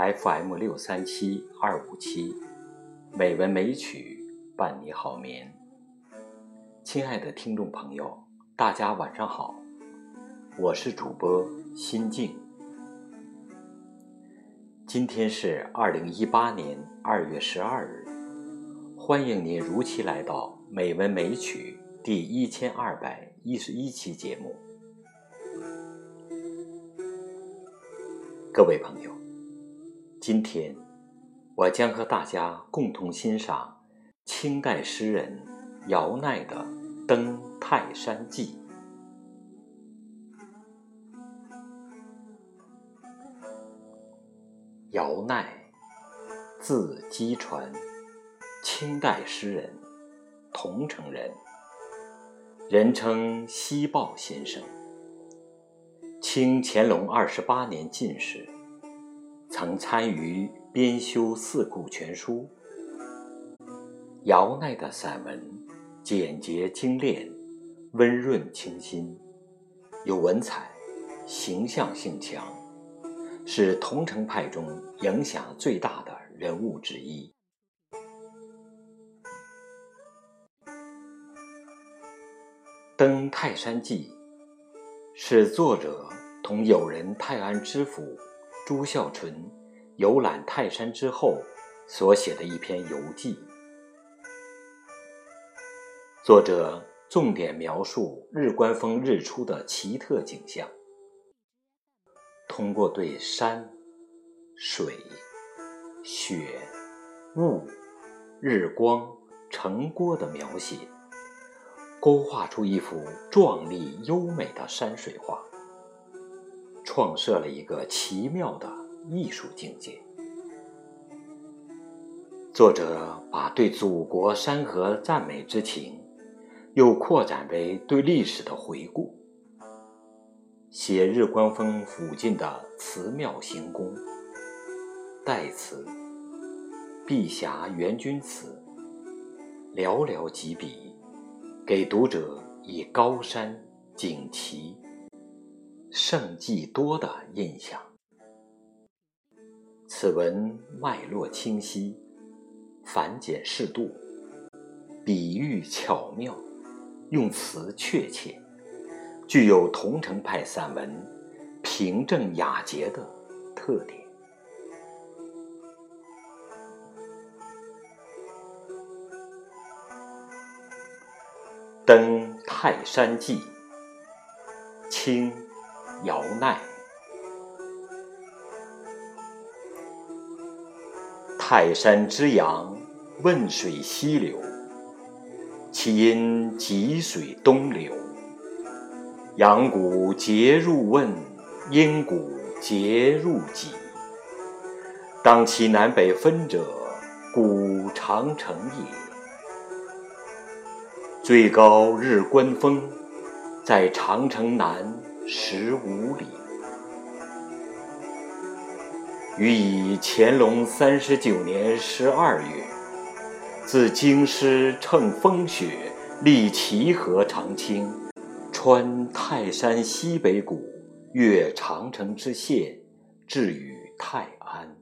FM 六三七二五七，美文美曲伴你好眠。亲爱的听众朋友，大家晚上好，我是主播心静。今天是二零一八年二月十二日，欢迎您如期来到《美文美曲》第一千二百一十一期节目。各位朋友，今天我将和大家共同欣赏清代诗人姚鼐的《登泰山记》。姚鼐，字基传，清代诗人，桐城人，人称西豹先生。清乾隆二十八年进士，曾参与编修《四库全书》。姚鼐的散文简洁精炼，温润清新，有文采，形象性强。是桐城派中影响最大的人物之一。《登泰山记》是作者同友人泰安知府朱孝纯游览泰山之后所写的一篇游记。作者重点描述日观峰日出的奇特景象。通过对山、水、雪、雾、日光、城郭的描写，勾画出一幅壮丽优美的山水画，创设了一个奇妙的艺术境界。作者把对祖国山河赞美之情，又扩展为对历史的回顾。写日观峰附近的祠庙行宫，代词、碧霞元君祠，寥寥几笔，给读者以高山景奇、胜迹多的印象。此文脉络清晰，繁简适度，比喻巧妙，用词确切。具有桐城派散文平正雅洁的特点。《登泰山记》，清，姚鼐。泰山之阳，汶水西流，其因济水东流。阳谷节入汶，阴谷结入济。当其南北分者，古长城也。最高日观峰在长城南十五里。予以乾隆三十九年十二月，自京师乘风雪，历齐河长清。穿泰山西北谷，越长城之线，至于泰安。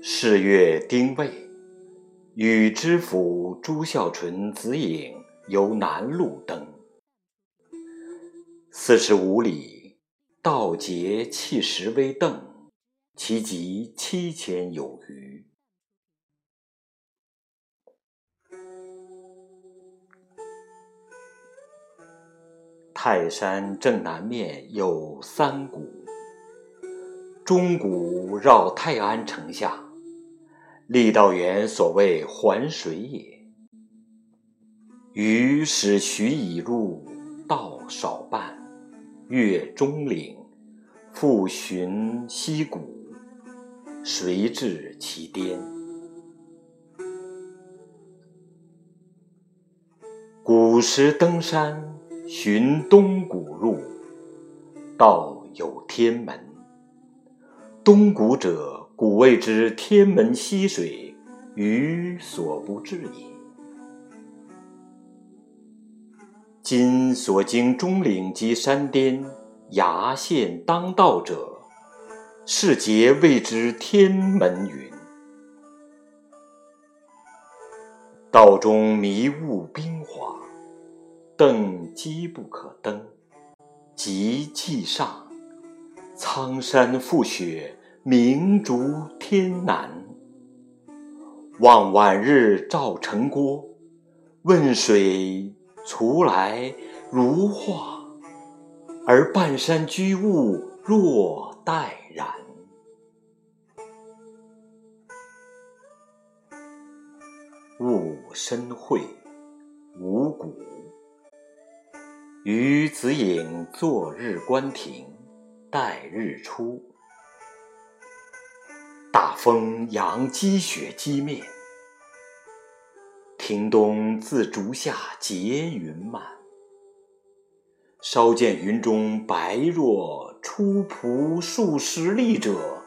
是月丁未，与知府朱孝纯子颖由南路登，四十五里，道节气石微邓，其极七千有余。泰山正南面有三谷，中谷绕泰安城下，郦道元所谓环水也。余使徐以入，道少半，越中岭，复寻溪谷，谁至其巅？古时登山。寻东谷入，道有天门。东谷者，古谓之天门溪水，鱼所不至也。今所经中岭及山巅崖县当道者，是皆谓之天门云。道中迷雾冰华，登机不可登；即既上，苍山覆雪，明烛天南。望晚日照城郭，汶水徂来如画，而半山居物若待然。雾深晦，无谷。余子隐坐日观亭，待日出。大风扬积雪积面，庭东自竹下结云漫。稍见云中白若出蒲数十里者，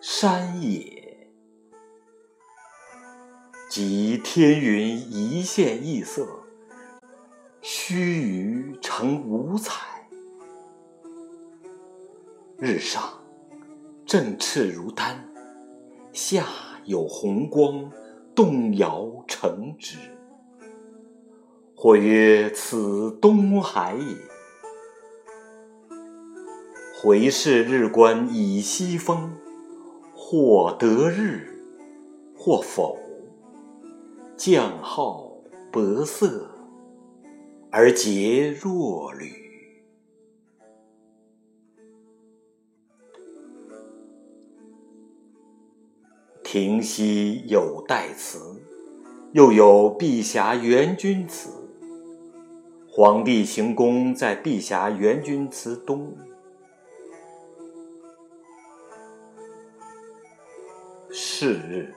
山也。即天云一现异色，须臾成五彩。日上正赤如丹，下有红光动摇成之。或曰：“此东海也。”回视日观以西风，或得日，或否。将号薄色，而结若缕。亭西有代祠，又有碧霞元君祠。皇帝行宫在碧霞元君祠东。是日。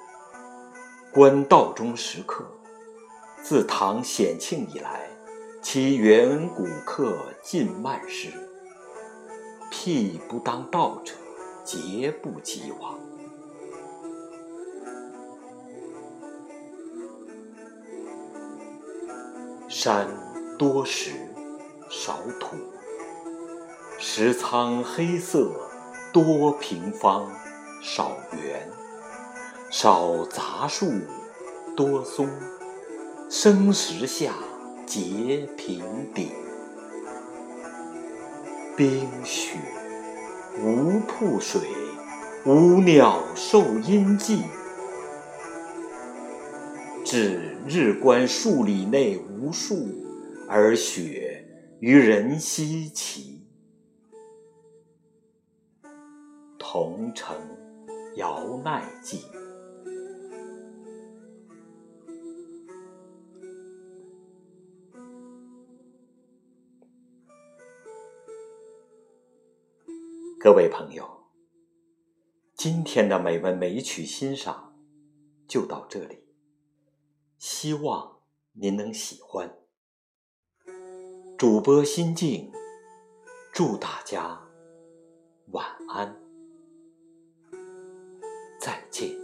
观道中石刻，自唐显庆以来，其远古刻尽漫失。辟不当道者，皆不及往。山多石，少土；石苍黑色，多平方，少圆。少杂树，多松，生石下结平顶。冰雪无瀑水，无鸟兽音迹。至日观数里内无树，而雪于人稀奇。桐城遥奈记。各位朋友，今天的美文美曲欣赏就到这里，希望您能喜欢。主播心静，祝大家晚安，再见。